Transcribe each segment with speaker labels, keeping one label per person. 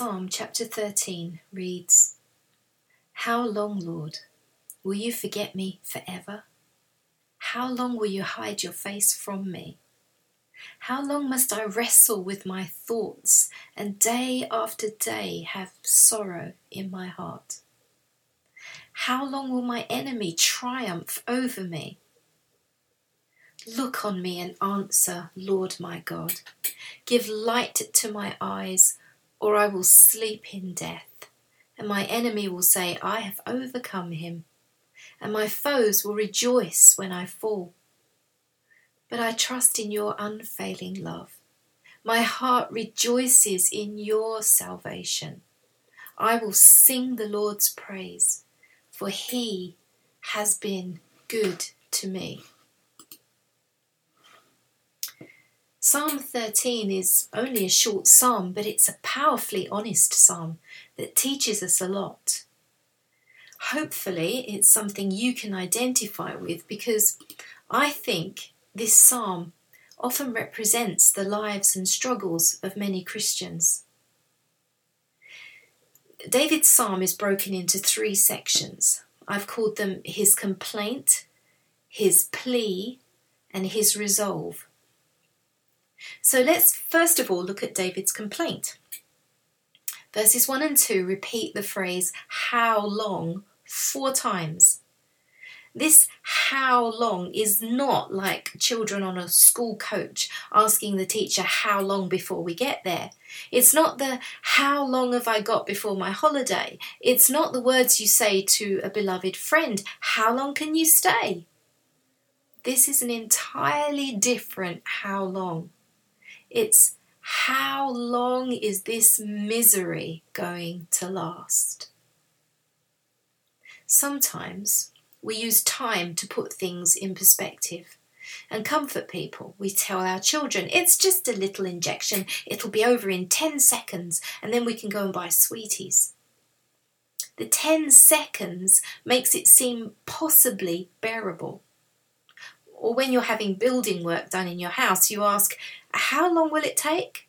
Speaker 1: Psalm chapter 13 reads How long, Lord, will you forget me forever? How long will you hide your face from me? How long must I wrestle with my thoughts and day after day have sorrow in my heart? How long will my enemy triumph over me? Look on me and answer, Lord my God. Give light to my eyes, or I will sleep in death. And my enemy will say, I have overcome him. And my foes will rejoice when I fall. But I trust in your unfailing love. My heart rejoices in your salvation. I will sing the Lord's praise for he has been good to me. Psalm 13 is only a short psalm, but it's a powerfully honest psalm that teaches us a lot. Hopefully, it's something you can identify with because I think this psalm often represents the lives and struggles of many Christians. David's psalm is broken into three sections. I've called them his complaint, his plea, and his resolve. So let's first of all look at David's complaint. Verses 1 and 2 repeat the phrase, how long, four times. This how long is not like children on a school coach asking the teacher how long before we get there. It's not the how long have I got before my holiday. It's not the words you say to a beloved friend, how long can you stay? This is an entirely different how long. It's how long is this misery going to last? Sometimes we use time to put things in perspective and comfort people. We tell our children, it's just a little injection, it'll be over in 10 seconds, and then we can go and buy sweeties. The 10 seconds makes it seem possibly bearable. Or when you're having building work done in your house, you ask, how long will it take?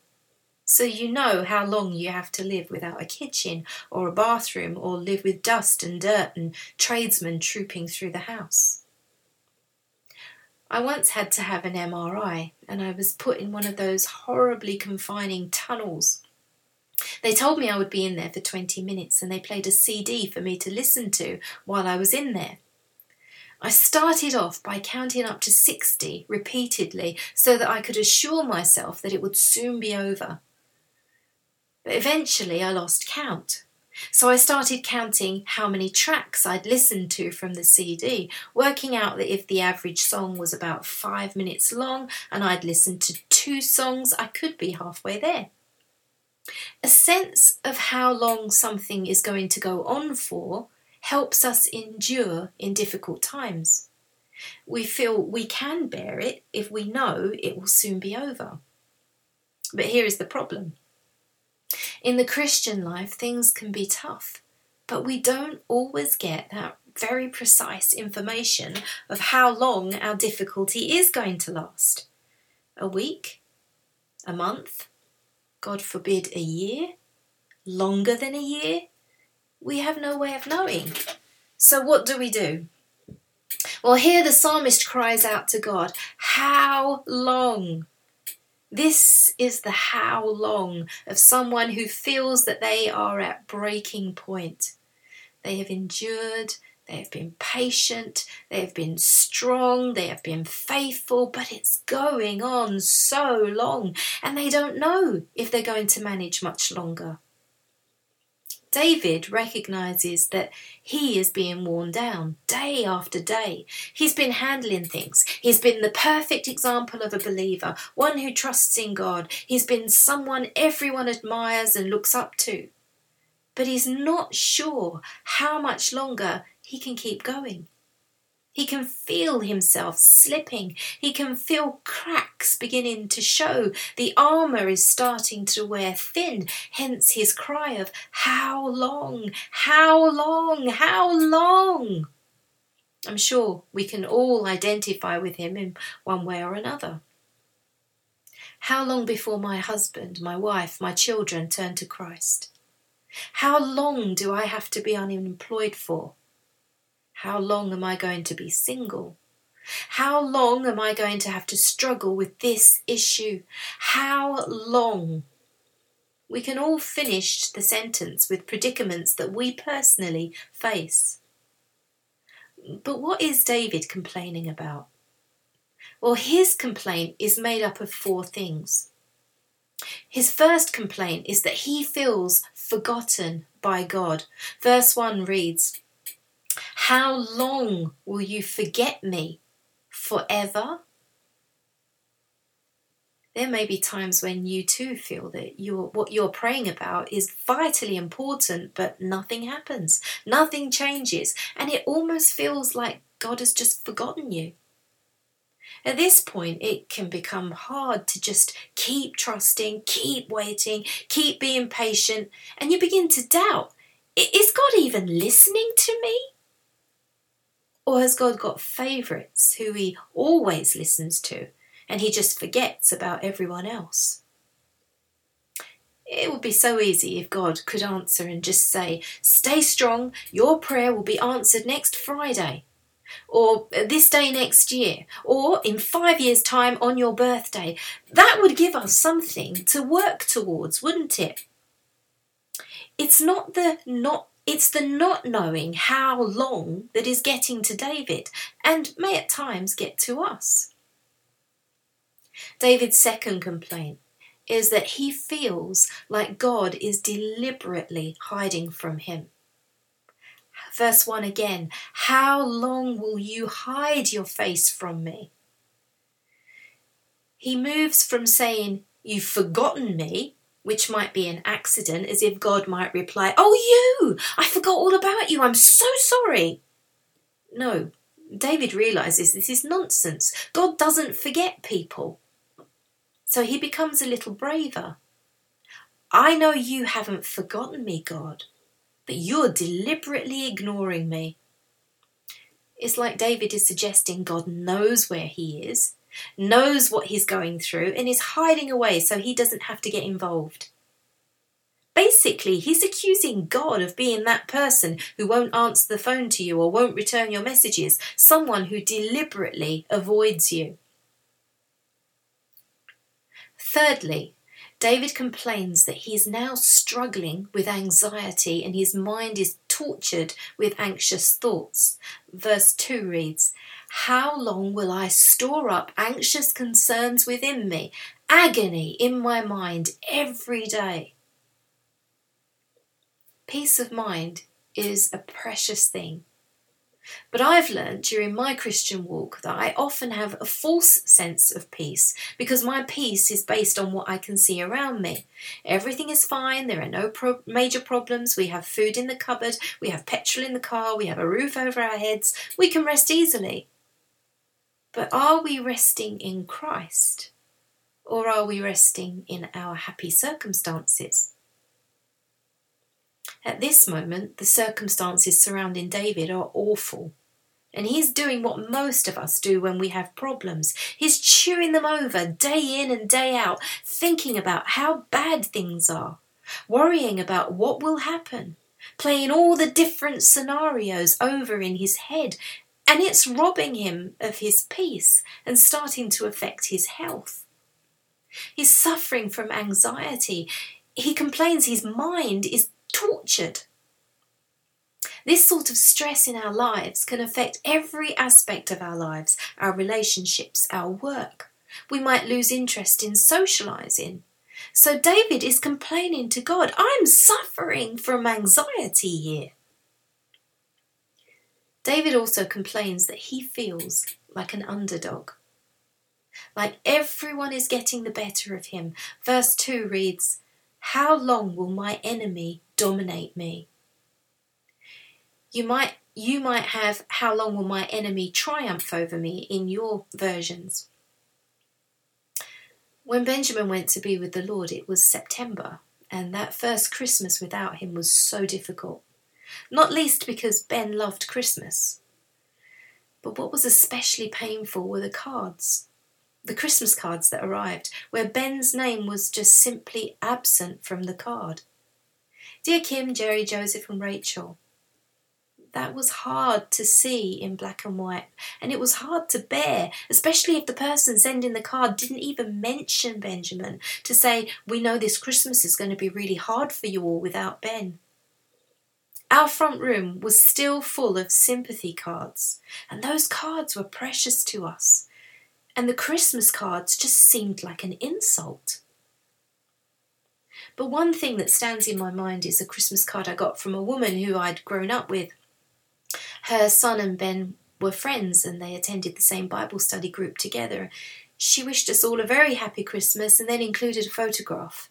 Speaker 1: so you know how long you have to live without a kitchen or a bathroom or live with dust and dirt and tradesmen trooping through the house. I once had to have an MRI and I was put in one of those horribly confining tunnels. They told me I would be in there for 20 minutes and they played a CD for me to listen to while I was in there. I started off by counting up to 60 repeatedly so that I could assure myself that it would soon be over. But eventually I lost count. So I started counting how many tracks I'd listened to from the CD, working out that if the average song was about five minutes long and I'd listened to two songs, I could be halfway there. A sense of how long something is going to go on for helps us endure in difficult times. We feel we can bear it if we know it will soon be over. But here is the problem in the Christian life, things can be tough, but we don't always get that very precise information of how long our difficulty is going to last. A week? A month? God forbid, a year? Longer than a year? We have no way of knowing. So, what do we do? Well, here the psalmist cries out to God, How long? This is the how long of someone who feels that they are at breaking point. They have endured, they have been patient, they have been strong, they have been faithful, but it's going on so long, and they don't know if they're going to manage much longer. David recognizes that he is being worn down day after day. He's been handling things. He's been the perfect example of a believer, one who trusts in God. He's been someone everyone admires and looks up to. But he's not sure how much longer he can keep going. He can feel himself slipping. He can feel cracks beginning to show. The armour is starting to wear thin, hence his cry of, How long? How long? How long? I'm sure we can all identify with him in one way or another. How long before my husband, my wife, my children turn to Christ? How long do I have to be unemployed for? How long am I going to be single? How long am I going to have to struggle with this issue? How long? We can all finish the sentence with predicaments that we personally face. But what is David complaining about? Well, his complaint is made up of four things. His first complaint is that he feels forgotten by God. Verse 1 reads, How long will you forget me? Forever? There may be times when you too feel that you're, what you're praying about is vitally important, but nothing happens, nothing changes, and it almost feels like God has just forgotten you. At this point, it can become hard to just keep trusting, keep waiting, keep being patient, and you begin to doubt is God even listening to me? Or has God got favourites who he always listens to and he just forgets about everyone else? It would be so easy if God could answer and just say, Stay strong, your prayer will be answered next Friday or this day next year, or in five years' time on your birthday. That would give us something to work towards, wouldn't it? It's not the not it's the not knowing how long that is getting to David and may at times get to us. David's second complaint is that he feels like God is deliberately hiding from him. Verse 1 again How long will you hide your face from me? He moves from saying, You've forgotten me, which might be an accident, as if God might reply, Oh, you! I forgot all about you. I'm so sorry. No, David realizes this is nonsense. God doesn't forget people. So he becomes a little braver. I know you haven't forgotten me, God but you're deliberately ignoring me. It's like David is suggesting God knows where he is, knows what he's going through, and is hiding away so he doesn't have to get involved. Basically, he's accusing God of being that person who won't answer the phone to you or won't return your messages, someone who deliberately avoids you. Thirdly, David complains that he is now struggling with anxiety and his mind is tortured with anxious thoughts. Verse 2 reads, How long will I store up anxious concerns within me, agony in my mind every day? Peace of mind is a precious thing. But I've learned during my Christian walk that I often have a false sense of peace because my peace is based on what I can see around me. Everything is fine, there are no pro- major problems, we have food in the cupboard, we have petrol in the car, we have a roof over our heads, we can rest easily. But are we resting in Christ? Or are we resting in our happy circumstances? At this moment, the circumstances surrounding David are awful. And he's doing what most of us do when we have problems. He's chewing them over day in and day out, thinking about how bad things are, worrying about what will happen, playing all the different scenarios over in his head. And it's robbing him of his peace and starting to affect his health. He's suffering from anxiety. He complains his mind is tortured. This sort of stress in our lives can affect every aspect of our lives, our relationships, our work. We might lose interest in socializing. So David is complaining to God, I'm suffering from anxiety here. David also complains that he feels like an underdog. Like everyone is getting the better of him. Verse 2 reads, How long will my enemy dominate me. You might you might have how long will my enemy triumph over me in your versions. When Benjamin went to be with the Lord, it was September, and that first Christmas without him was so difficult. Not least because Ben loved Christmas. But what was especially painful were the cards, the Christmas cards that arrived, where Ben's name was just simply absent from the card. Dear Kim, Jerry, Joseph, and Rachel. That was hard to see in black and white, and it was hard to bear, especially if the person sending the card didn't even mention Benjamin to say, We know this Christmas is going to be really hard for you all without Ben. Our front room was still full of sympathy cards, and those cards were precious to us. And the Christmas cards just seemed like an insult. But one thing that stands in my mind is a Christmas card I got from a woman who I'd grown up with. Her son and Ben were friends and they attended the same Bible study group together. She wished us all a very happy Christmas and then included a photograph.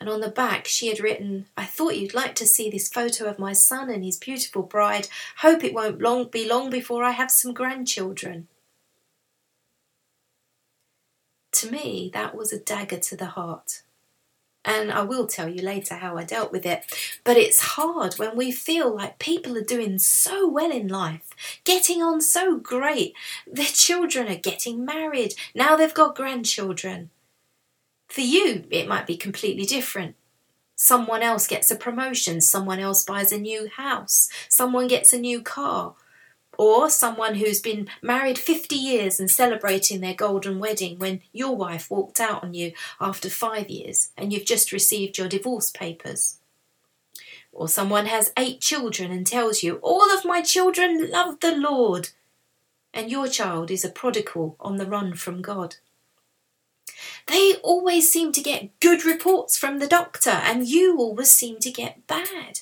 Speaker 1: And on the back, she had written, I thought you'd like to see this photo of my son and his beautiful bride. Hope it won't long, be long before I have some grandchildren. To me, that was a dagger to the heart. And I will tell you later how I dealt with it. But it's hard when we feel like people are doing so well in life, getting on so great. Their children are getting married. Now they've got grandchildren. For you, it might be completely different. Someone else gets a promotion, someone else buys a new house, someone gets a new car, or someone who's been married 50 years and celebrating their golden wedding when your wife walked out on you after five years and you've just received your divorce papers. Or someone has eight children and tells you, All of my children love the Lord. And your child is a prodigal on the run from God. They always seem to get good reports from the doctor, and you always seem to get bad.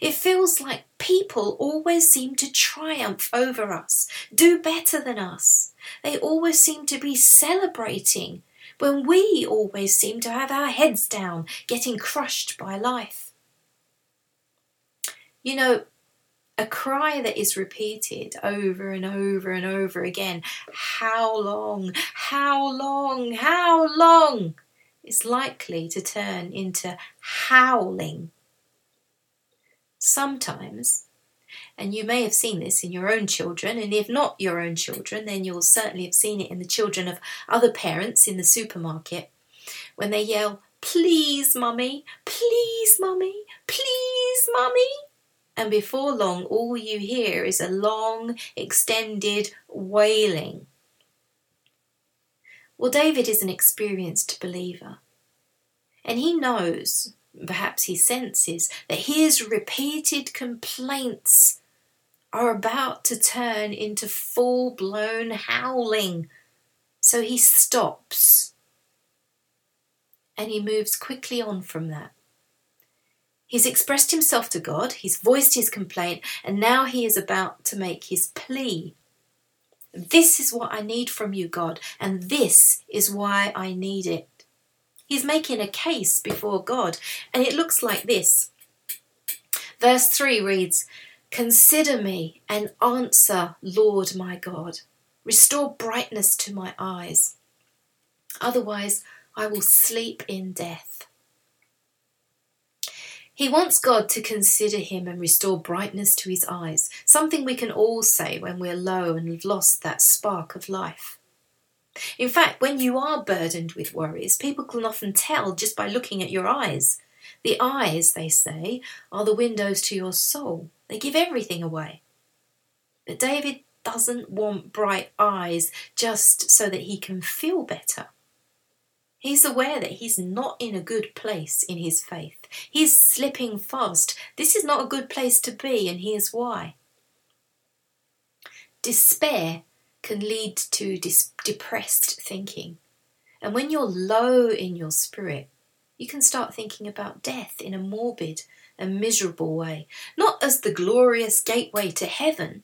Speaker 1: It feels like people always seem to triumph over us, do better than us. They always seem to be celebrating when we always seem to have our heads down, getting crushed by life. You know, a cry that is repeated over and over and over again, how long, how long, how long, is likely to turn into howling. Sometimes, and you may have seen this in your own children, and if not your own children, then you'll certainly have seen it in the children of other parents in the supermarket, when they yell, Please, mummy, please, mummy, please, mummy. And before long, all you hear is a long, extended wailing. Well, David is an experienced believer, and he knows perhaps he senses that his repeated complaints are about to turn into full blown howling. So he stops and he moves quickly on from that. He's expressed himself to God, he's voiced his complaint, and now he is about to make his plea. This is what I need from you, God, and this is why I need it. He's making a case before God, and it looks like this. Verse 3 reads, Consider me and answer, Lord my God. Restore brightness to my eyes. Otherwise, I will sleep in death. He wants God to consider him and restore brightness to his eyes, something we can all say when we're low and we've lost that spark of life. In fact, when you are burdened with worries, people can often tell just by looking at your eyes. The eyes, they say, are the windows to your soul. They give everything away. But David doesn't want bright eyes just so that he can feel better. He's aware that he's not in a good place in his faith. He's slipping fast. This is not a good place to be, and here's why. Despair can lead to dis- depressed thinking. And when you're low in your spirit, you can start thinking about death in a morbid and miserable way, not as the glorious gateway to heaven.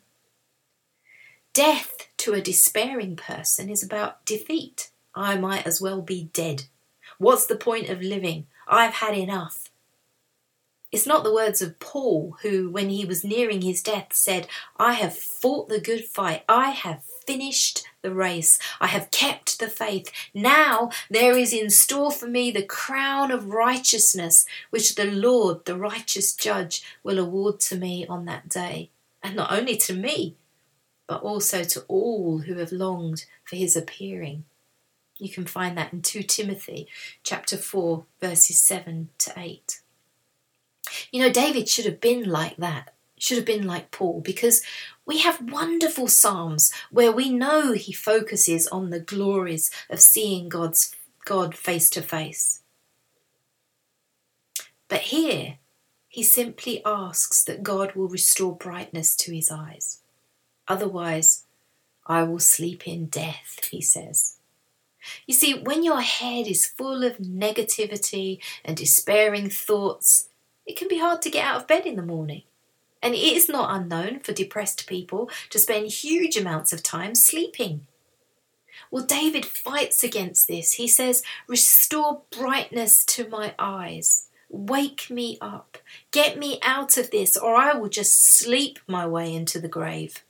Speaker 1: Death to a despairing person is about defeat. I might as well be dead. What's the point of living? I've had enough. It's not the words of Paul, who, when he was nearing his death, said, I have fought the good fight, I have finished the race, I have kept the faith. Now there is in store for me the crown of righteousness, which the Lord, the righteous judge, will award to me on that day. And not only to me, but also to all who have longed for his appearing. You can find that in 2 Timothy chapter 4 verses 7 to 8. You know, David should have been like that, should have been like Paul, because we have wonderful Psalms where we know he focuses on the glories of seeing God's God face to face. But here, he simply asks that God will restore brightness to his eyes. Otherwise, I will sleep in death, he says. You see, when your head is full of negativity and despairing thoughts, it can be hard to get out of bed in the morning. And it is not unknown for depressed people to spend huge amounts of time sleeping. Well, David fights against this. He says, Restore brightness to my eyes. Wake me up. Get me out of this, or I will just sleep my way into the grave.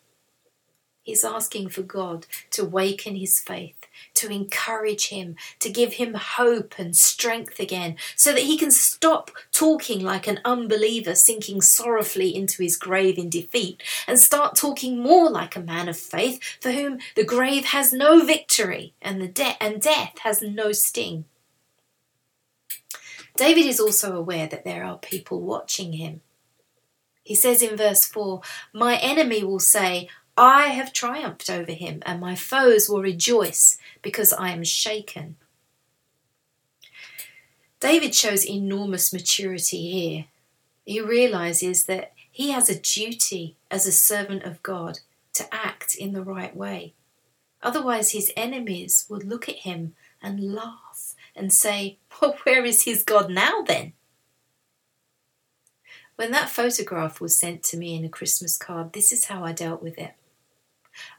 Speaker 1: He's asking for God to waken his faith, to encourage him, to give him hope and strength again, so that he can stop talking like an unbeliever sinking sorrowfully into his grave in defeat and start talking more like a man of faith for whom the grave has no victory and, the de- and death has no sting. David is also aware that there are people watching him. He says in verse 4 My enemy will say, I have triumphed over him, and my foes will rejoice because I am shaken. David shows enormous maturity here. He realizes that he has a duty as a servant of God to act in the right way. Otherwise, his enemies would look at him and laugh and say, Well, where is his God now then? When that photograph was sent to me in a Christmas card, this is how I dealt with it.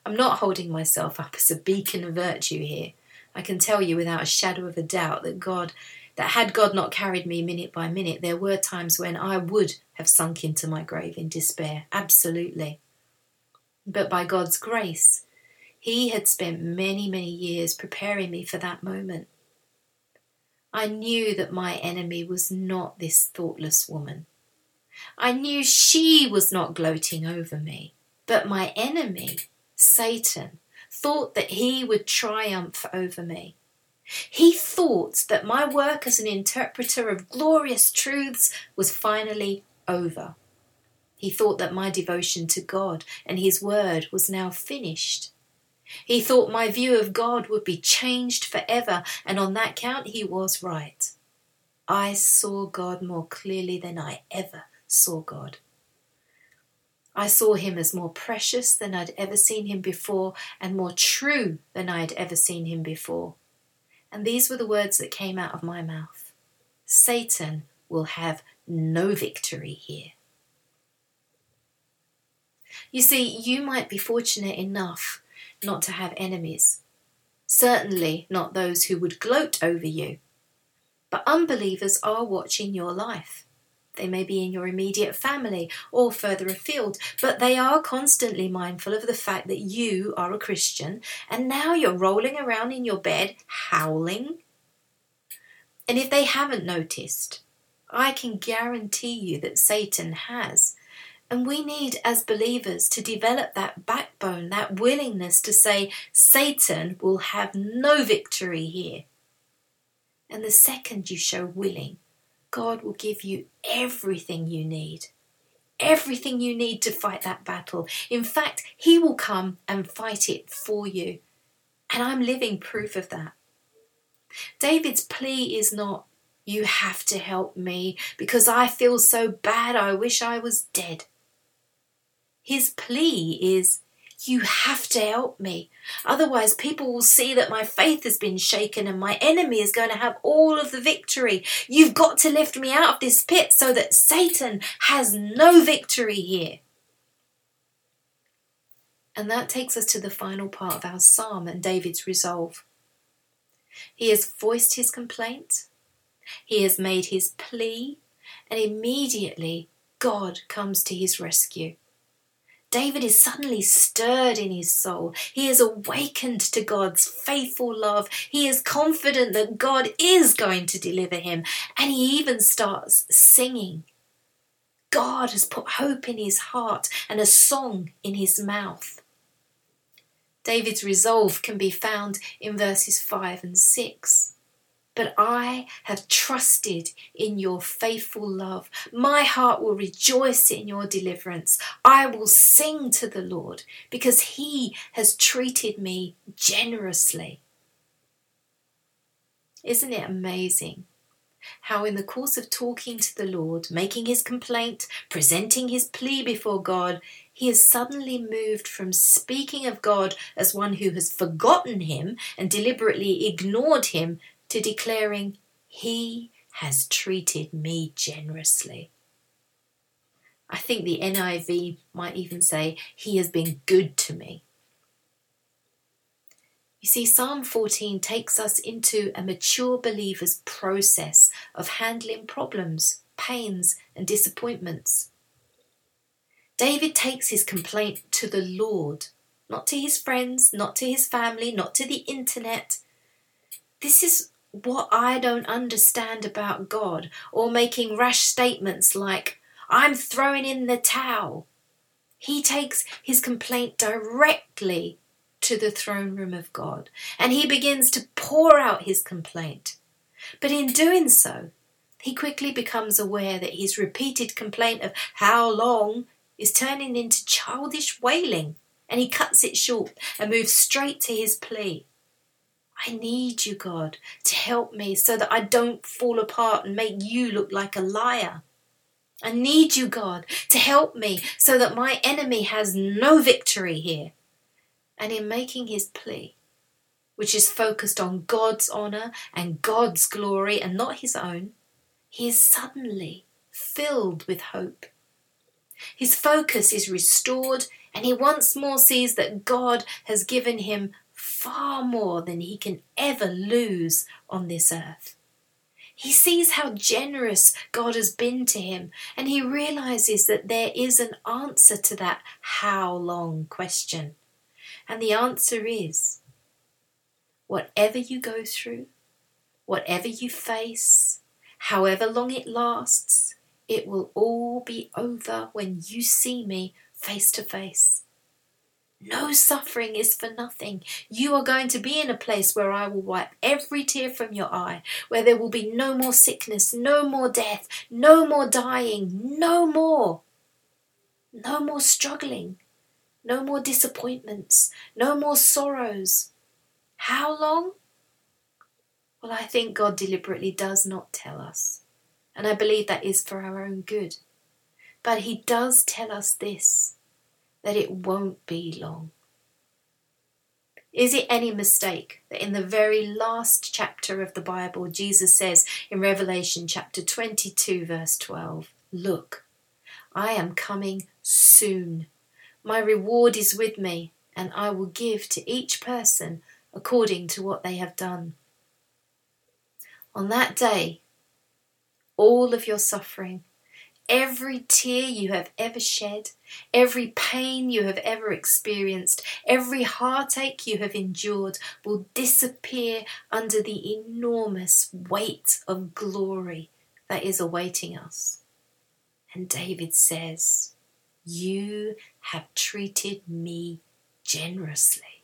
Speaker 1: I'm not holding myself up as a beacon of virtue here. I can tell you without a shadow of a doubt that God, that had God not carried me minute by minute, there were times when I would have sunk into my grave in despair. Absolutely. But by God's grace, He had spent many, many years preparing me for that moment. I knew that my enemy was not this thoughtless woman. I knew she was not gloating over me, but my enemy Satan, thought that he would triumph over me. He thought that my work as an interpreter of glorious truths was finally over. He thought that my devotion to God and His Word was now finished. He thought my view of God would be changed forever, and on that count he was right. I saw God more clearly than I ever saw God. I saw him as more precious than I'd ever seen him before and more true than I'd ever seen him before. And these were the words that came out of my mouth Satan will have no victory here. You see, you might be fortunate enough not to have enemies, certainly not those who would gloat over you. But unbelievers are watching your life. They may be in your immediate family or further afield, but they are constantly mindful of the fact that you are a Christian and now you're rolling around in your bed howling. And if they haven't noticed, I can guarantee you that Satan has. And we need, as believers, to develop that backbone, that willingness to say, Satan will have no victory here. And the second you show willing, God will give you everything you need. Everything you need to fight that battle. In fact, He will come and fight it for you. And I'm living proof of that. David's plea is not, You have to help me because I feel so bad I wish I was dead. His plea is, you have to help me. Otherwise, people will see that my faith has been shaken and my enemy is going to have all of the victory. You've got to lift me out of this pit so that Satan has no victory here. And that takes us to the final part of our psalm and David's resolve. He has voiced his complaint, he has made his plea, and immediately God comes to his rescue. David is suddenly stirred in his soul. He is awakened to God's faithful love. He is confident that God is going to deliver him. And he even starts singing. God has put hope in his heart and a song in his mouth. David's resolve can be found in verses 5 and 6. But I have trusted in your faithful love. My heart will rejoice in your deliverance. I will sing to the Lord because he has treated me generously. Isn't it amazing how, in the course of talking to the Lord, making his complaint, presenting his plea before God, he is suddenly moved from speaking of God as one who has forgotten him and deliberately ignored him to declaring, He has treated me generously. I think the NIV might even say, He has been good to me. You see, Psalm 14 takes us into a mature believer's process of handling problems, pains, and disappointments. David takes his complaint to the Lord, not to his friends, not to his family, not to the internet. This is what I don't understand about God, or making rash statements like, I'm throwing in the towel. He takes his complaint directly to the throne room of God and he begins to pour out his complaint. But in doing so, he quickly becomes aware that his repeated complaint of how long is turning into childish wailing and he cuts it short and moves straight to his plea. I need you, God, to help me so that I don't fall apart and make you look like a liar. I need you, God, to help me so that my enemy has no victory here and in making his plea, which is focused on God's honour and God's glory and not his own, he is suddenly filled with hope. His focus is restored, and he once more sees that God has given him far more than he can ever lose on this earth. He sees how generous God has been to him, and he realizes that there is an answer to that how long question. And the answer is whatever you go through, whatever you face, however long it lasts, it will all be over when you see me face to face. No suffering is for nothing. You are going to be in a place where I will wipe every tear from your eye, where there will be no more sickness, no more death, no more dying, no more. No more struggling, no more disappointments, no more sorrows. How long? Well, I think God deliberately does not tell us, and I believe that is for our own good. But He does tell us this that it won't be long. Is it any mistake that in the very last chapter of the Bible, Jesus says in Revelation chapter 22, verse 12, Look, I am coming soon. My reward is with me, and I will give to each person according to what they have done. On that day, all of your suffering, every tear you have ever shed, every pain you have ever experienced, every heartache you have endured will disappear under the enormous weight of glory that is awaiting us. And David says, you have treated me generously.